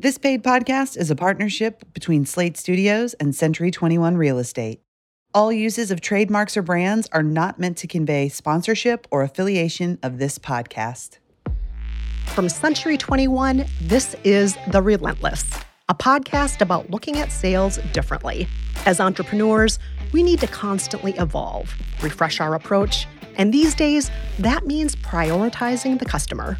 This paid podcast is a partnership between Slate Studios and Century 21 Real Estate. All uses of trademarks or brands are not meant to convey sponsorship or affiliation of this podcast. From Century 21, this is The Relentless, a podcast about looking at sales differently. As entrepreneurs, we need to constantly evolve, refresh our approach, and these days, that means prioritizing the customer.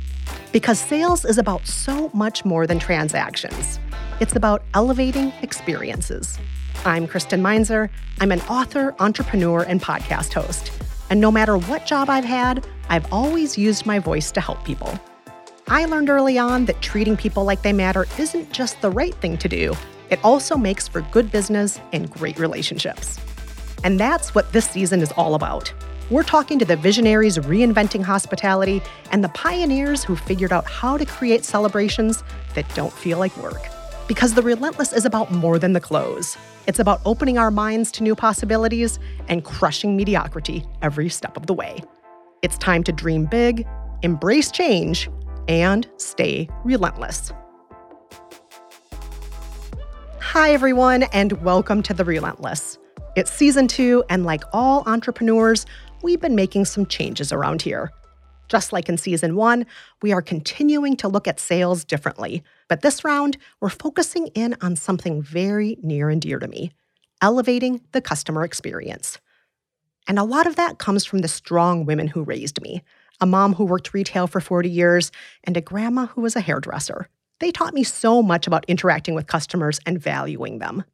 Because sales is about so much more than transactions. It's about elevating experiences. I'm Kristen Meinzer. I'm an author, entrepreneur, and podcast host. And no matter what job I've had, I've always used my voice to help people. I learned early on that treating people like they matter isn't just the right thing to do, it also makes for good business and great relationships. And that's what this season is all about we're talking to the visionaries reinventing hospitality and the pioneers who figured out how to create celebrations that don't feel like work. Because the Relentless is about more than the close. It's about opening our minds to new possibilities and crushing mediocrity every step of the way. It's time to dream big, embrace change, and stay relentless. Hi, everyone, and welcome to The Relentless. It's season two, and like all entrepreneurs, we've been making some changes around here. Just like in season one, we are continuing to look at sales differently. But this round, we're focusing in on something very near and dear to me elevating the customer experience. And a lot of that comes from the strong women who raised me a mom who worked retail for 40 years, and a grandma who was a hairdresser. They taught me so much about interacting with customers and valuing them.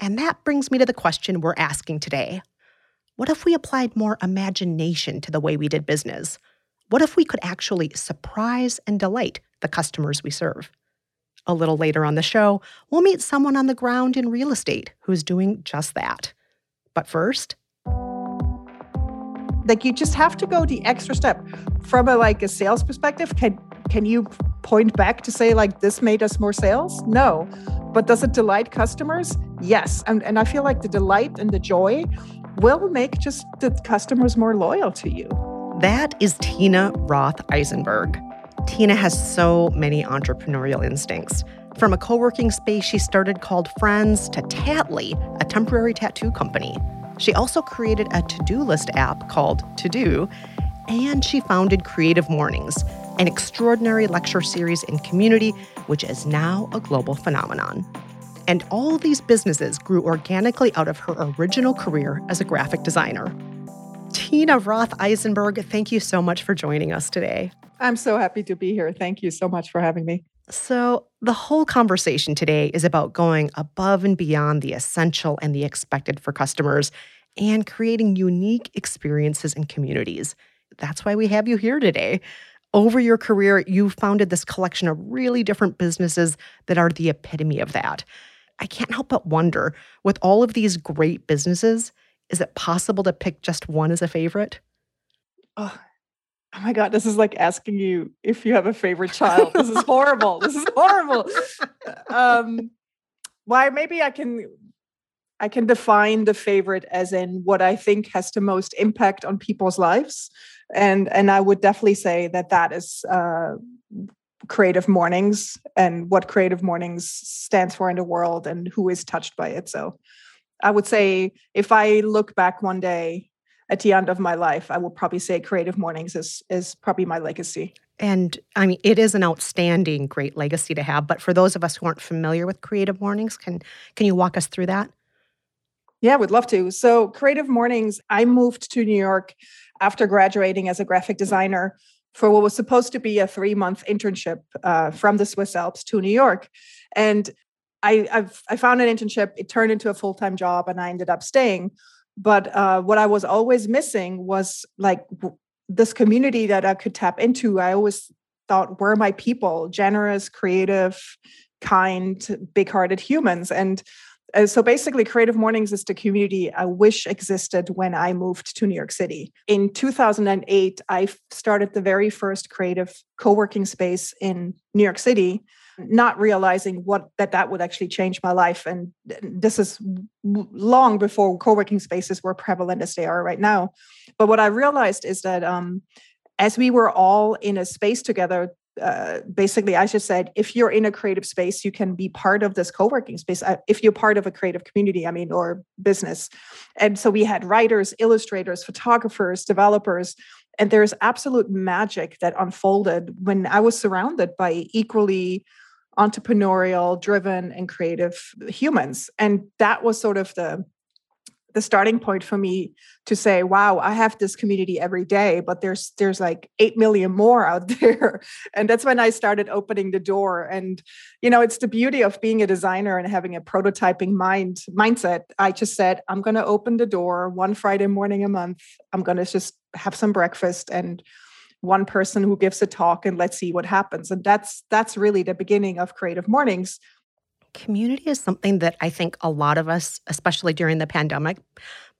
And that brings me to the question we're asking today what if we applied more imagination to the way we did business? What if we could actually surprise and delight the customers we serve? A little later on the show, we'll meet someone on the ground in real estate who's doing just that. But first, like you just have to go the extra step from a like a sales perspective can can you point back to say like this made us more sales no but does it delight customers yes and, and i feel like the delight and the joy will make just the customers more loyal to you. That is Tina Roth Eisenberg. Tina has so many entrepreneurial instincts. From a co working space she started called Friends to Tattly, a temporary tattoo company. She also created a to do list app called TeuxDeux, and she founded Creative Mornings, an extraordinary lecture series in community which is now a global phenomenon. And all these businesses grew organically out of her original career as a graphic designer. Tina Roth Eisenberg, thank you so much for joining us today. I'm so happy to be here. Thank you so much for having me. So, the whole conversation today is about going above and beyond the essential and the expected for customers and creating unique experiences and communities. That's why we have you here today. Over your career, you founded this collection of really different businesses that are the epitome of that. I can't help but wonder with all of these great businesses, is it possible to pick just one as a favorite? Oh, oh my God, this is like asking you if you have a favorite child. this is horrible. this is horrible. Um, why maybe I can I can define the favorite as in what I think has the most impact on people's lives, and and I would definitely say that that is uh, creative mornings and what creative mornings stands for in the world and who is touched by it. So i would say if i look back one day at the end of my life i will probably say creative mornings is is probably my legacy. And i mean it is an outstanding great legacy to have but for those of us who aren't familiar with creative mornings can can you walk us through that? Yeah, would love to. So, Creative Mornings, I moved to New York after graduating as a graphic designer for what was supposed to be a three month internship uh, from the Swiss Alps to New York. And I, I've, i found an internship, it turned into a full time job, and I ended up staying. But uh, what I was always missing was like w- this community that I could tap into. I always thought, were my people generous, creative, kind, big hearted humans? And uh, so basically, Creative Mornings is the community I wish existed when I moved to New York City. In 2008, I started the very first creative co working space in New York City not realizing what that that would actually change my life and this is long before co-working spaces were prevalent as they are right now but what i realized is that um, as we were all in a space together uh, basically i just said if you're in a creative space you can be part of this co-working space uh, if you're part of a creative community i mean or business. And so we had writers illustrators photographers developers and there's absolute magic that unfolded when i was surrounded by equally entrepreneurial driven and creative humans. And that was sort of the the starting point for me to say wow i have this community every day but there's there's like 8 million more out there. And that's when i started opening the door. And you know it's the beauty of being a designer and having a prototyping mind mindset. I just said i'm going to open the door one friday morning a month. I'm going to just have some breakfast and one person who gives a talk and let's see what happens. And that's that's really the beginning of creative mornings community is something that I think a lot of us, especially during the pandemic,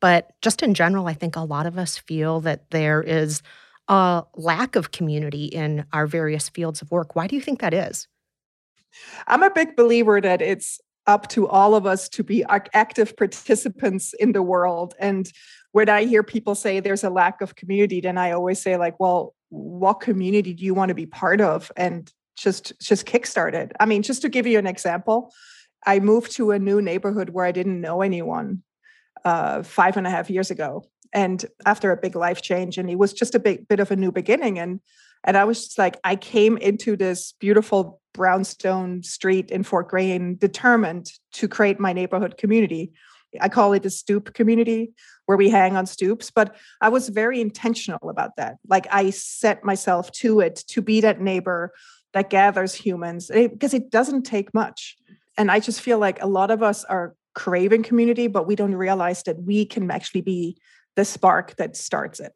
but just in general, I think a lot of us feel that there is a lack of community in our various fields of work. Why do you think that is? I'm a big believer that it's up to all of us to be active participants in the world. And when I hear people say there's a lack of community, then I always say, like, well, what community do you want to be part of? And just just kickstarted. I mean, just to give you an example, I moved to a new neighborhood where I didn't know anyone uh, five and a half years ago, and after a big life change, and it was just a big bit of a new beginning, and and I was just like, I came into this beautiful brownstone street in Fort Greene determined to create my neighborhood community. I call it the stoop community where we hang on stoops, but I was very intentional about that. Like I set myself to it to be that neighbor that gathers humans because it doesn't take much. And I just feel like a lot of us are craving community, but we don't realize that we can actually be the spark that starts it.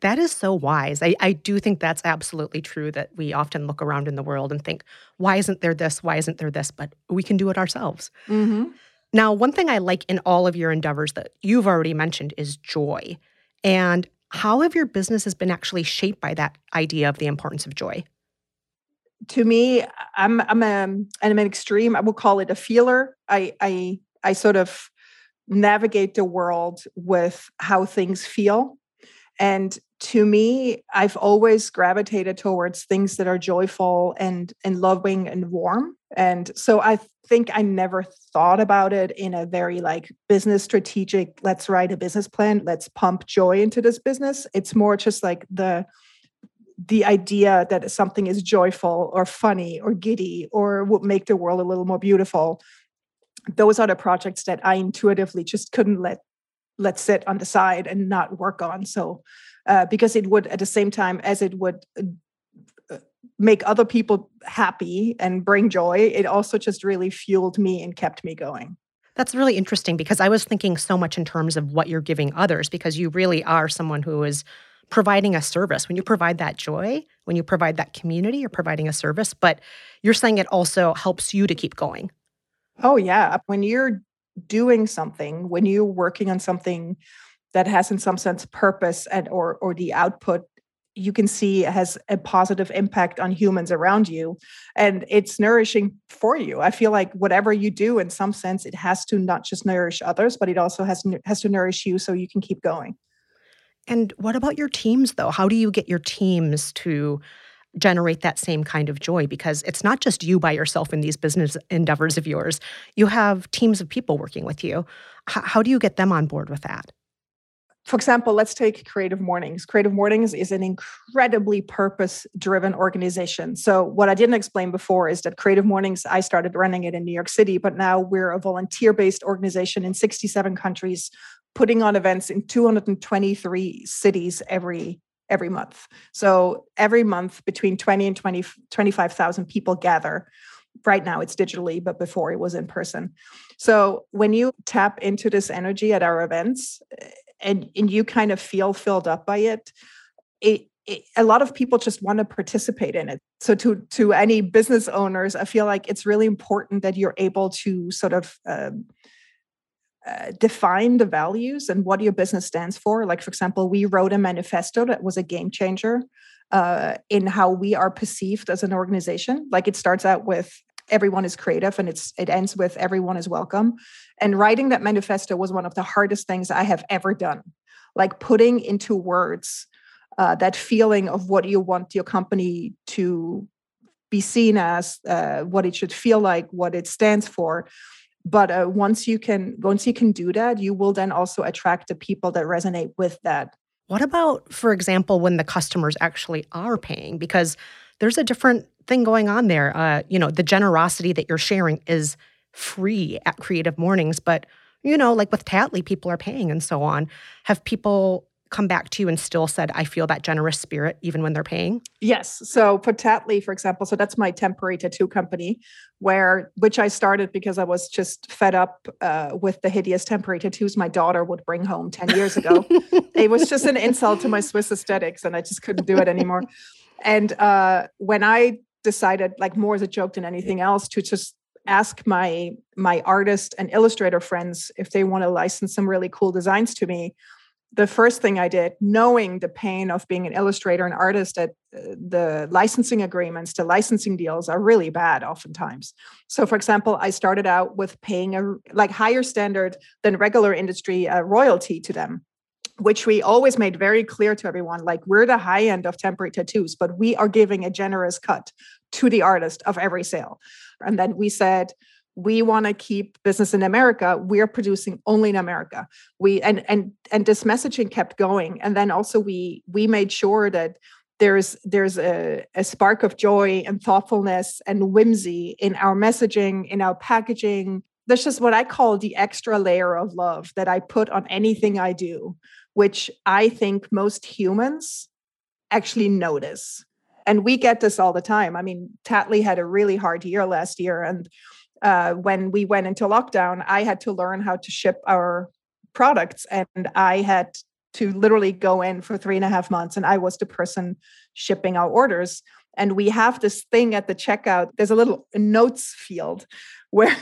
That is so wise. I, I do think that's absolutely true that we often look around in the world and think, why isn't there this? Why isn't there this? But we can do it ourselves. Mm-hmm. Now, one thing I like in all of your endeavors that you've already mentioned is joy. And how have your businesses been actually shaped by that idea of the importance of joy? To me, I'm I'm a I'm an extreme. I will call it a feeler. I I I sort of navigate the world with how things feel. And to me, I've always gravitated towards things that are joyful and and loving and warm. And so I think I never thought about it in a very like business strategic, let's write a business plan, let's pump joy into this business. It's more just like the the idea that something is joyful or funny or giddy or would make the world a little more beautiful. Those are the projects that i intuitively just couldn't let let sit on the side and not work on. So uh, because it would at the same time as it would uh, make other people happy and bring joy it also just really fueled me and kept me going. That's really interesting because i was thinking so much in terms of what you're giving others because you really are someone who is providing a service. When you provide that joy, when you provide that community, you're providing a service, but you're saying it also helps you to keep going. Oh, yeah. When you're doing something, when you're working on something that has, in some sense, purpose and or or the output you can see has a positive impact on humans around you and it's nourishing for you i feel like whatever you do in some sense it has to not just nourish others but it also has has to nourish you so you can keep going and what about your teams, though? How do you get your teams to generate that same kind of joy? Because it's not just you by yourself in these business endeavors of yours, you have teams of people working with you. H- how do you get them on board with that? For example, let's take Creative Mornings. Creative Mornings is an incredibly purpose driven organization. So, what I didn't explain before is that Creative Mornings, I started running it in New York City, but now we're a volunteer based organization in 67 countries putting on events in 223 cities every every month. So every month between 20 and 20 25,000 people gather. Right now it's digitally, but before it was in person. So when you tap into this energy at our events eh, and, and you kind of feel filled up by it, it, a lot of people just want to participate in it. So to to any business owners, I feel like it's really important that you're able to sort of um, uh, define the values and what your business stands for. Like, for example, we wrote a manifesto that was a game changer uh, in how we are perceived as an organization. Like, it starts out with everyone is creative and it's it ends with everyone is welcome and writing that manifesto was one of the hardest things i have ever done like putting into words uh, that feeling of what you want your company to be seen as, uh, what it should feel like, what it stands for. But uh, once you can once you can do that, you will then also attract the people that resonate with that. What about, for example, when the customers actually are paying? Because there's a different thing going on there. Uh, you know, the generosity that you're sharing is free at Creative Mornings, but you know, like with Tattly, people are paying and so on. Have people come back to you and still said, I feel that generous spirit even when they're paying? Yes. So for Tattly, for example, so that's my temporary tattoo company, where which I started because I was just fed up uh, with the hideous temporary tattoos my daughter would bring home 10 years ago. it was just an insult to my Swiss aesthetics, and I just couldn't do it anymore. And uh, when I decided, like more as a joke than anything else, to just ask my my artist and illustrator friends if they want to license some really cool designs to me the first thing i did knowing the pain of being an illustrator and artist that uh, the licensing agreements the licensing deals are really bad oftentimes. So for example i started out with paying a like higher standard than regular industry uh, royalty to them which we always made very clear to everyone like we're the high end of temporary tattoos but we are giving a generous cut to the artist of every sale. And then we said we want to keep business in america we're producing only in america. We and and and this messaging kept going and then also we we made sure that there's there's a, a spark of joy and thoughtfulness and whimsy in our messaging in our packaging. That's just what i call the extra layer of love that i put on anything i do which i think most humans actually notice. And we get this all the time. I mean, Tattly had a really hard year last year, and uh, when we went into lockdown, I had to learn how to ship our products, and I had to literally go in for three and a half months, and I was the person shipping our orders. And we have this thing at the checkout. There's a little notes field where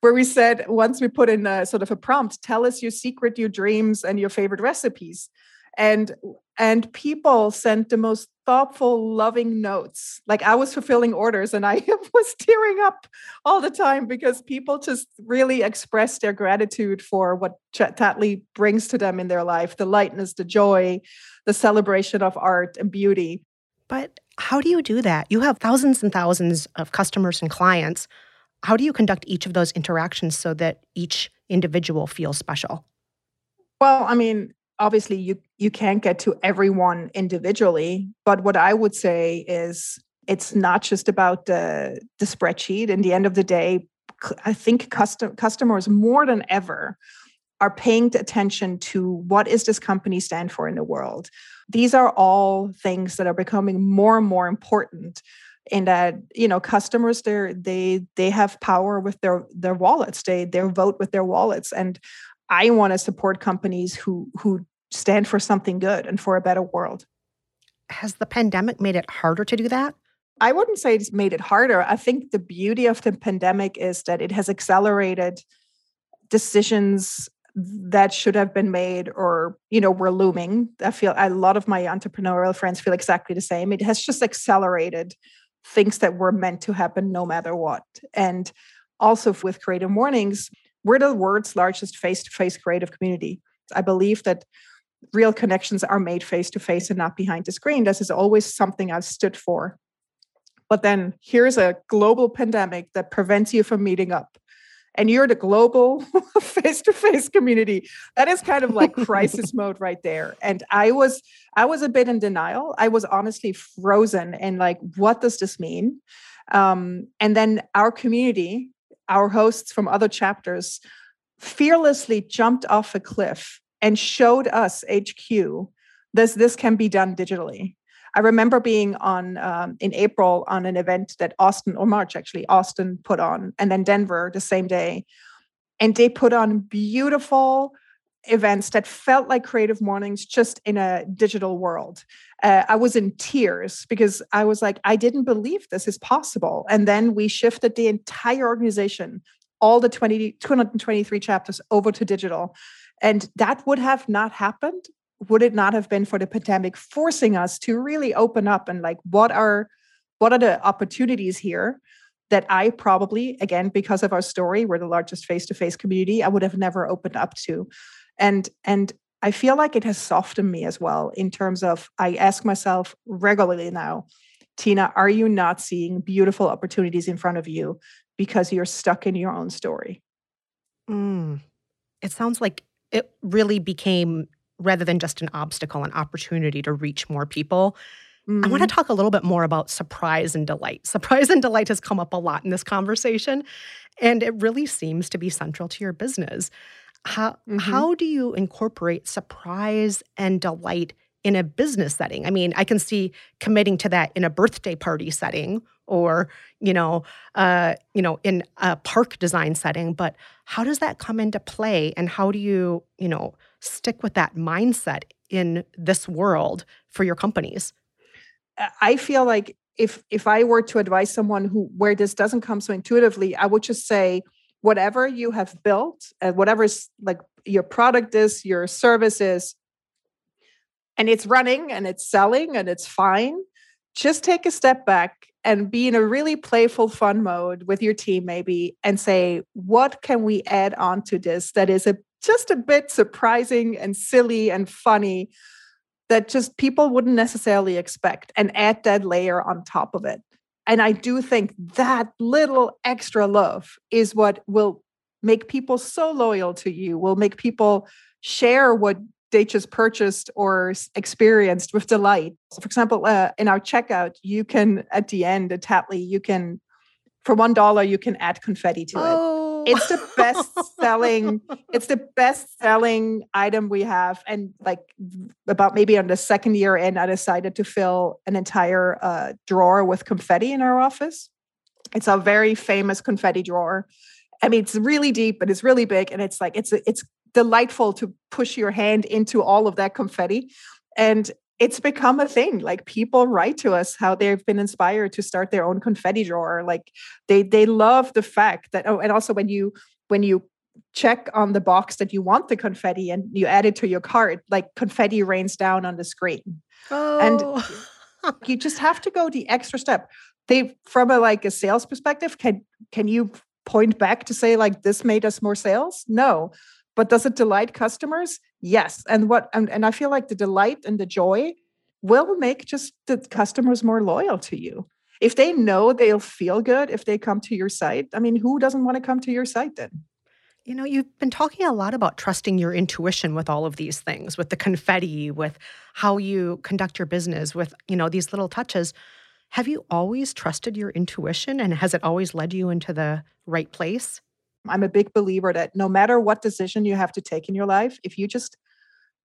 where we said once we put in a sort of a prompt, tell us your secret, your dreams, and your favorite recipes and and people sent the most thoughtful loving notes. Like i was fulfilling orders and i was tearing up all the time because people just really express their gratitude for what tattly brings to them in their life the lightness the joy the celebration of art and beauty. But how do you do that? You have thousands and thousands of customers and clients. How do you conduct each of those interactions so that each individual feels special? Well i mean obviously you you can't get to everyone individually but what i would say is it's not just about the the spreadsheet. In the end of the day i think custom, customers more than ever are paying attention to what is this company stand for in the world. These are all things that are becoming more and more important in that you know customers they they they have power with their their wallets. They they vote with their wallets. And I want to support companies who who stand for something good and for a better world. Has the pandemic made it harder to do that? I wouldn't say it's made it harder. I think the beauty of the pandemic is that it has accelerated decisions that should have been made or you know were looming i feel a lot of my entrepreneurial friends feel exactly the same it has just accelerated things that were meant to happen no matter what and also with creative mornings we're the world's largest face-to-face creative community i believe that real connections are made face to face and not behind the screen. This is always something I've stood for. But then here's a global pandemic that prevents you from meeting up. And you're the global face to face community. That is kind of like crisis mode right there. And I was, I was a bit in denial. I was honestly frozen and like, what does this mean? Um, and then our community, our hosts from other chapters, fearlessly jumped off a cliff and showed us HQ this this can be done digitally. I remember being on um, in April on an event that Austin or March actually Austin put on, and then Denver the same day, and they put on beautiful events that felt like creative mornings just in a digital world. Uh, i was in tears because i was like i didn't believe this is possible. And then we shifted the entire organization all the 20, 223 chapters over to digital. And that would have not happened would it not have been for the pandemic forcing us to really open up and like what are what are the opportunities here that I probably again because of our story we're the largest face-to-face community I would have never opened up to and and I feel like it has softened me as well in terms of I ask myself regularly now Tina, are you not seeing beautiful opportunities in front of you because you're stuck in your own story? Mm. It sounds like it really became, rather than just an obstacle, an opportunity to reach more people. Mm-hmm. I want to talk a little bit more about surprise and delight. Surprise and delight has come up a lot in this conversation, and it really seems to be central to your business. How, mm-hmm. how do you incorporate surprise and delight in a business setting. I mean, I can see committing to that in a birthday party setting or, you know, uh, you know, in a park design setting, but how does that come into play and how do you, you know, stick with that mindset in this world for your companies? I feel like if if I were to advise someone who where this doesn't come so intuitively, I would just say whatever you have built, uh, whatever's like your product is, your service is, and it's running and it's selling and it's fine, just take a step back and be in a really playful, fun mode with your team, maybe, and say, what can we add on to this that is a just a bit surprising and silly and funny that just people wouldn't necessarily expect and add that layer on top of it. And I do think that little extra love is what will make people so loyal to you, will make people share what they just purchased or experienced with delight. So for example, uh, in our checkout, you can at the end, at Tattly, you can for one dollar you can add confetti to oh. it. It's the best selling. it's the best selling item we have, and like about maybe on the second year in, I decided to fill an entire uh, drawer with confetti in our office. It's a very famous confetti drawer. I mean, it's really deep and it's really big, and it's like it's it's delightful to push your hand into all of that confetti. And it's become a thing. Like people write to us how they've been inspired to start their own confetti drawer. Like they they love the fact that oh, and also when you when you check on the box that you want the confetti and you add it to your cart, like confetti rains down on the screen. Oh. And you just have to go the extra step. They from a like a sales perspective, can can you point back to say like this made us more sales? No but does it delight customers yes and what and, and i feel like the delight and the joy will make just the customers more loyal to you if they know they'll feel good if they come to your site i mean who doesn't want to come to your site then you know, you've been talking a lot about trusting your intuition with all of these things, with the confetti, with how you conduct your business, with, you know, these little touches. Have you always trusted your intuition and has it always led you into the right place? I'm a big believer that no matter what decision you have to take in your life, if you just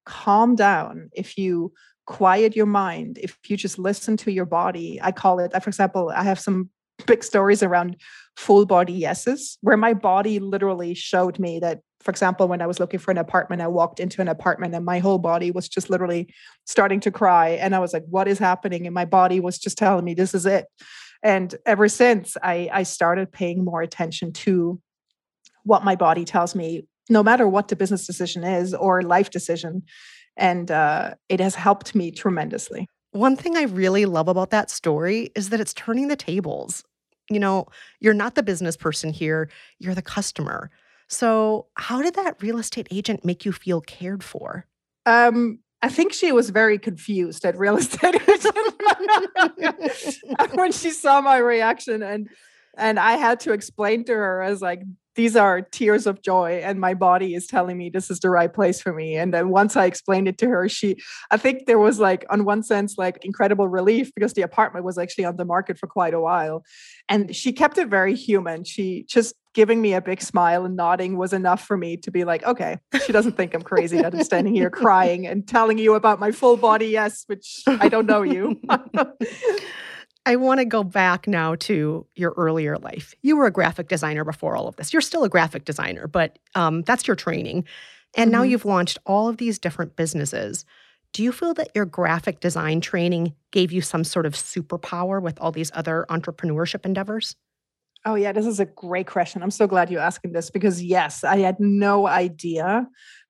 calm down, if you quiet your mind, if you just listen to your body, I call it, uh, for example, I have some big stories around full body yeses, where my body literally showed me that, for example, when I was looking for an apartment, I walked into an apartment and my whole body was just literally starting to cry. And I was like, what is happening? And my body was just telling me, this is it. And ever since, I, I started paying more attention to what my body tells me, no matter what the business decision is or life decision. And uh, it has helped me tremendously. One thing I really love about that story is that it's turning the tables. You know, you're not the business person here, you're the customer. So, how did that real estate agent make you feel cared for? Um, I think she was very confused at real estate agent when she saw my reaction and and I had to explain to her as like these are tears of joy and my body is telling me this is the right place for me. And then once i explained it to her she i think there was like on one sense like incredible relief because the apartment was actually on the market for quite a while. And she kept it very human. She just giving me a big smile and nodding was enough for me to be like okay she doesn't think i'm crazy that i'm standing here crying and telling you about my full body yes which i don't know you I want to go back now to your earlier life. You were a graphic designer before all of this. You're still a graphic designer, but um, that's your training. And mm-hmm. now you've launched all of these different businesses. Do you feel that your graphic design training gave you some sort of superpower with all these other entrepreneurship endeavors? Oh, yeah, this is a great question. I'm so glad you're asking this because, yes, I had no idea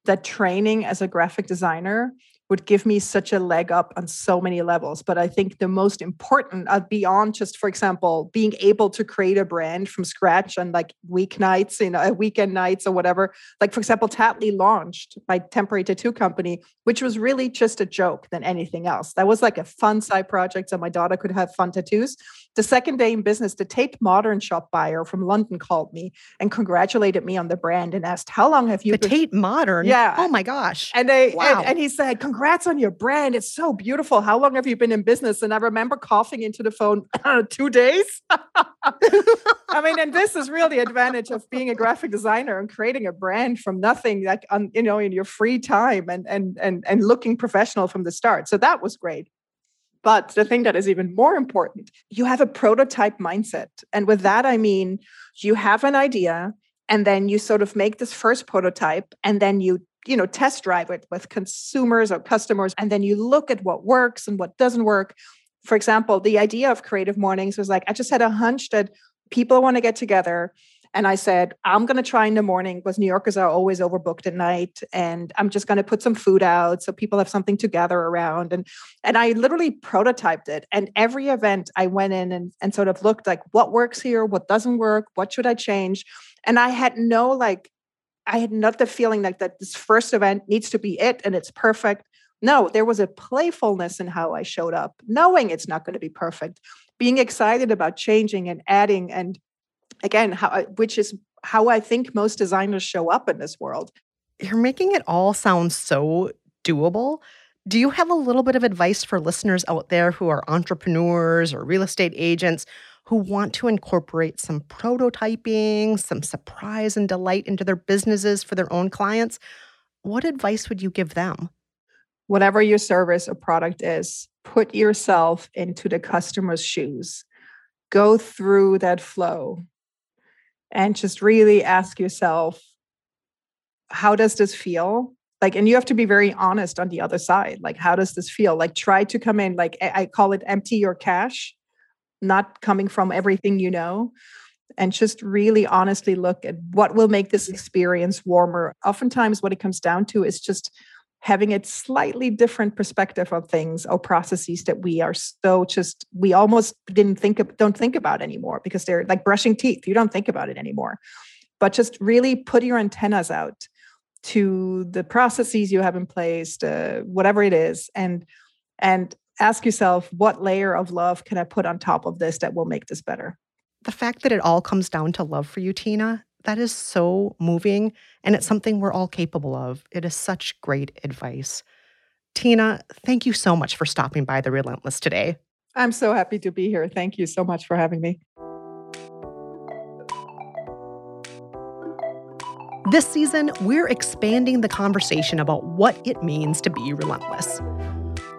that training as a graphic designer would give me such a leg up on so many levels. But I think the most important, uh, beyond just, for example, being able to create a brand from scratch on like weeknights, you know, uh, weekend nights or whatever. Like, for example, Tattly launched my temporary tattoo company, which was really just a joke than anything else. That was like a fun side project so my daughter could have fun tattoos. The second day in business, the Tate Modern shop buyer from London called me and congratulated me on the brand and asked, How long have you the been? Tate Modern? Yeah. Oh my gosh. And they Wow. and, and he said, "Congrats on your brand. It's so beautiful. How long have you been in business?" And I remember coughing into the phone, two days. I mean, and this is really the advantage of being a graphic designer and creating a brand from nothing, like on you know in your free time and and and and looking professional from the start. So that was great. But the thing that is even more important, you have a prototype mindset. And with that, I mean, you have an idea and then you sort of make this first prototype and then you you know test drive it with consumers or customers and then you look at what works and what doesn't work for example the idea of creative mornings was like i just had a hunch that people want to get together and i said i'm going to try in the morning because new yorkers are always overbooked at night and i'm just going to put some food out so people have something to gather around. And and i literally prototyped it and every event i went in and, and sort of looked like what works here what doesn't work what should i change? And i had no like i had not the feeling like that this first event needs to be it and it's perfect. No there was a playfulness in how i showed up knowing it's not going to be perfect being excited about changing and adding and again how I- which is how i think most designers show up in this world You're making it all sound so doable. Do you have a little bit of advice for listeners out there who are entrepreneurs or real estate agents who want to incorporate some prototyping, some surprise and delight into their businesses for their own clients? What advice would you give them? whatever your service or product is, put yourself into the customer's shoes. Go through that flow and just really ask yourself, how does this feel? Like, and you have to be very honest on the other side. Like, how does this feel? Like, try to come in, like, I call it empty your cache, not coming from everything you know. And just really honestly look at what will make this experience warmer. Oftentimes, what it comes down to is just having a slightly different perspective of things or processes that we are so just we almost didn't think of don't think about anymore because they're like brushing teeth. You don't think about it anymore. But just really put your antennas out to the processes you have in place to whatever it is and and ask yourself what layer of love can i put on top of this that will make this better? The fact that it all comes down to love for you, Tina, that is so moving. And it's something we're all capable of. It is such great advice. Tina, thank you so much for stopping by The Relentless today. i'm so happy to be here thank you so much for having me This season, we're expanding the conversation about what it means to be relentless.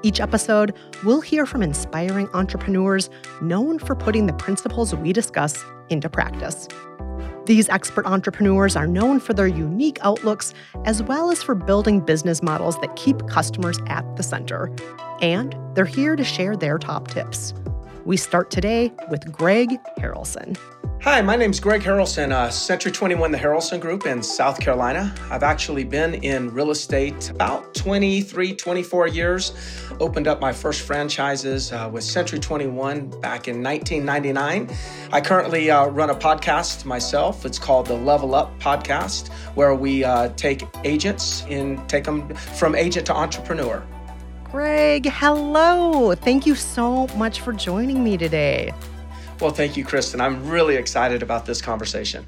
Each episode, we'll hear from inspiring entrepreneurs known for putting the principles we discuss into practice. These expert entrepreneurs are known for their unique outlooks as well as for building business models that keep customers at the center. And they're here to share their top tips. We start today with Greg Harrelson. Hi, my name's Greg Harrelson, uh, Century 21, the Harrelson Group in South Carolina. I've actually been in real estate about 23, 24 years. Opened up my first franchises uh, with Century 21 back in 1999. I currently uh, run a podcast myself. It's called the Level Up Podcast, where we uh, take agents and take them from agent to entrepreneur. Greg, hello. Thank you so much for joining me today. Well, thank you, Kristen. I'm really excited about this conversation.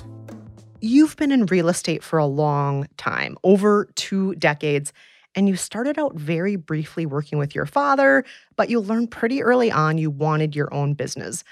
You've been in real estate for a long time, over two decades, and you started out very briefly working with your father, but you learned pretty early on you wanted your own business.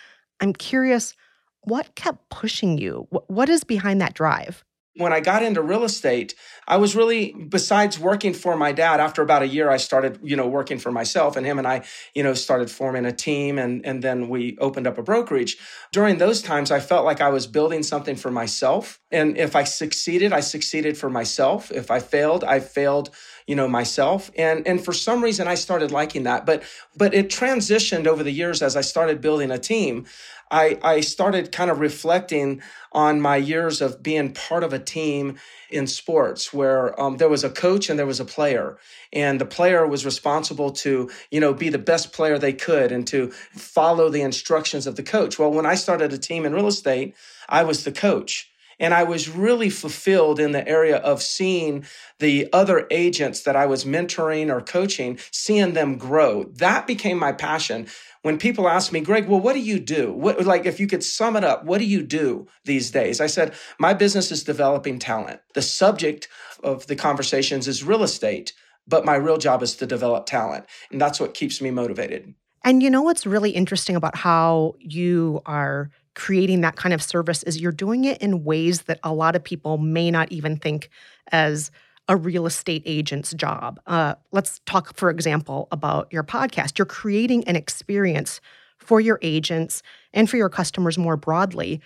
I'm curious, what kept pushing you? What is behind that drive? When I got into real estate, I was really, besides working for my dad, after about a year, I started, you know, working for myself and him and I, you know, started forming a team and, and then we opened up a brokerage. During those times, I felt like I was building something for myself. And if I succeeded, I succeeded for myself. If I failed, I failed, you know, myself. And, and for some reason, I started liking that. But, but it transitioned over the years as I started building a team. I, I started kind of reflecting on my years of being part of a team in sports where um, there was a coach and there was a player and the player was responsible to you know be the best player they could and to follow the instructions of the coach well when i started a team in real estate i was the coach and I was really fulfilled in the area of seeing the other agents that I was mentoring or coaching, seeing them grow. That became my passion. When people ask me, Greg, well, what do you do? What, like, if you could sum it up, what do you do these days? I said, my business is developing talent. The subject of the conversations is real estate, but my real job is to develop talent. And that's what keeps me motivated. And you know what's really interesting about how you are creating that kind of service is you're doing it in ways that a lot of people may not even think as a real estate agent's job. Uh, let's talk, for example, about your podcast. You're creating an experience for your agents and for your customers more broadly.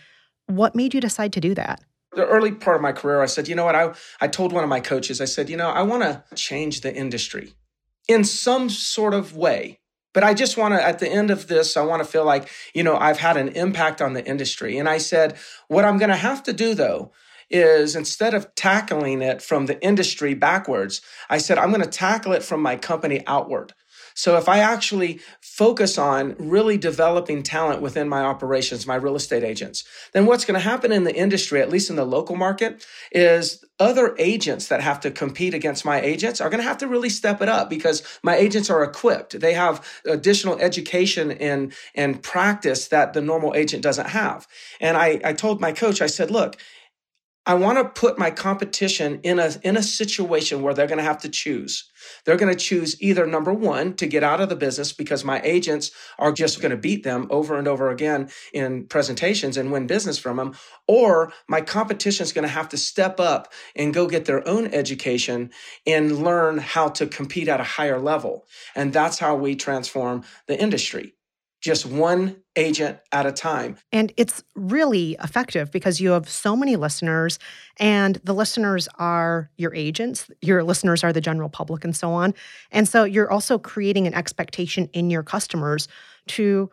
What made you decide to do that? The early part of my career, I said, you know what? I, I told one of my coaches, I said, you know, I want to change the industry in some sort of way. But I just want to, at the end of this, I want to feel like, you know, I've had an impact on the industry. And I said, what I'm going to have to do though is instead of tackling it from the industry backwards, I said, I'm going to tackle it from my company outward. So if I actually focus on really developing talent within my operations, my real estate agents, then what's going to happen in the industry, at least in the local market, is other agents that have to compete against my agents are going to have to really step it up because my agents are equipped. They have additional education and, and practice that the normal agent doesn't have. And I, I told my coach, I said, look, I want to put my competition in a in a situation where they're going to have to choose. They're going to choose either number 1 to get out of the business because my agents are just going to beat them over and over again in presentations and win business from them or my competition is going to have to step up and go get their own education and learn how to compete at a higher level. And that's how we transform the industry just one agent at a time. And it's really effective because you have so many listeners, and the listeners are your agents, your listeners are the general public, and so on. And so you're also creating an expectation in your customers to.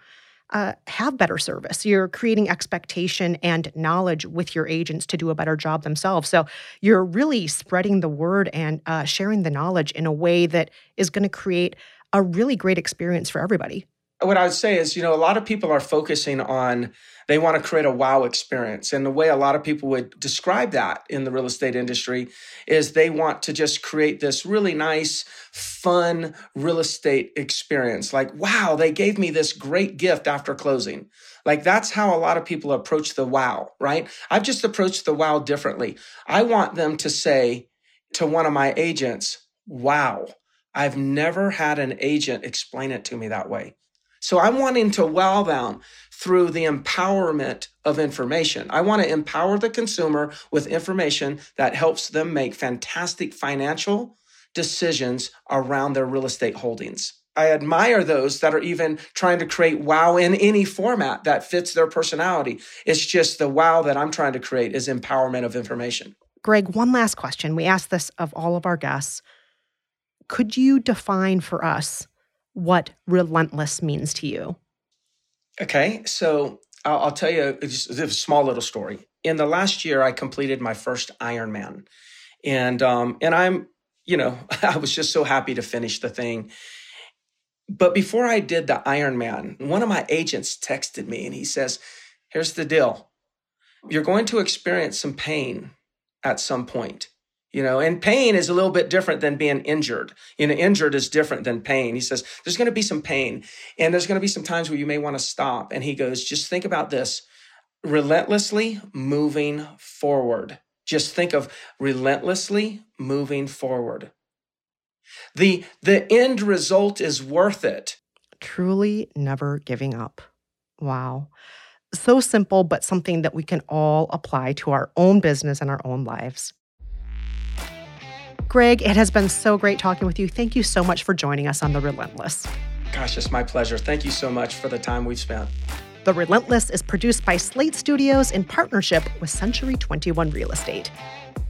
Uh, have better service. You're creating expectation and knowledge with your agents to do a better job themselves. So you're really spreading the word and uh, sharing the knowledge in a way that is going to create a really great experience for everybody what I would say is, you know, a lot of people are focusing on they want to create a wow experience. And the way a lot of people would describe that in the real estate industry is they want to just create this really nice, fun real estate experience. Like, wow, they gave me this great gift after closing. Like, that's how a lot of people approach the wow, right? I've just approached the wow differently. I want them to say to one of my agents, wow, I've never had an agent explain it to me that way. So I'm wanting to wow them through the empowerment of information. I want to empower the consumer with information that helps them make fantastic financial decisions around their real estate holdings. I admire those that are even trying to create wow in any format that fits their personality. It's just the wow that I'm trying to create is empowerment of information. Greg, one last question. We ask this of all of our guests. Could you define for us what relentless means to you. Okay, so I'll, I'll tell you just a small little story. In the last year, I completed my first Ironman, and um, and I'm you know I was just so happy to finish the thing. But before I did the Ironman, one of my agents texted me and he says, "Here's the deal: you're going to experience some pain at some point." You know and pain is a little bit different than being injured. You know injured is different than pain. He says there's going to be some pain and there's going to be some times where you may want to stop. And he goes just think about this. Relentlessly moving forward. Just think of relentlessly moving forward. The the end result is worth it. Truly never giving up. Wow. So simple but something that we can all apply to our own business and our own lives Greg, it has been so great talking with you. Thank you so much for joining us on The Relentless. Gosh, it's my pleasure. Thank you so much for the time we've spent. The Relentless is produced by Slate Studios in partnership with Century 21 Real Estate.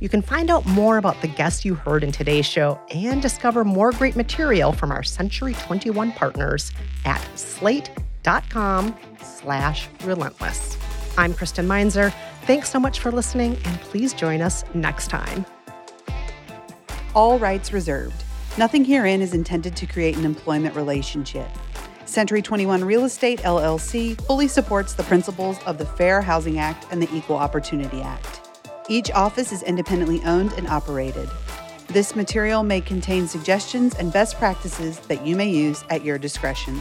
You can find out more about the guests you heard in today's show and discover more great material from our Century 21 partners at slate.com slash relentless. I'm Kristen Meinzer. Thanks so much for listening, and please join us next time. All rights reserved. Nothing herein is intended to create an employment relationship. Century 21 Real Estate LLC fully supports the principles of the Fair Housing Act and the Equal Opportunity Act. Each office is independently owned and operated. This material may contain suggestions and best practices that you may use at your discretion.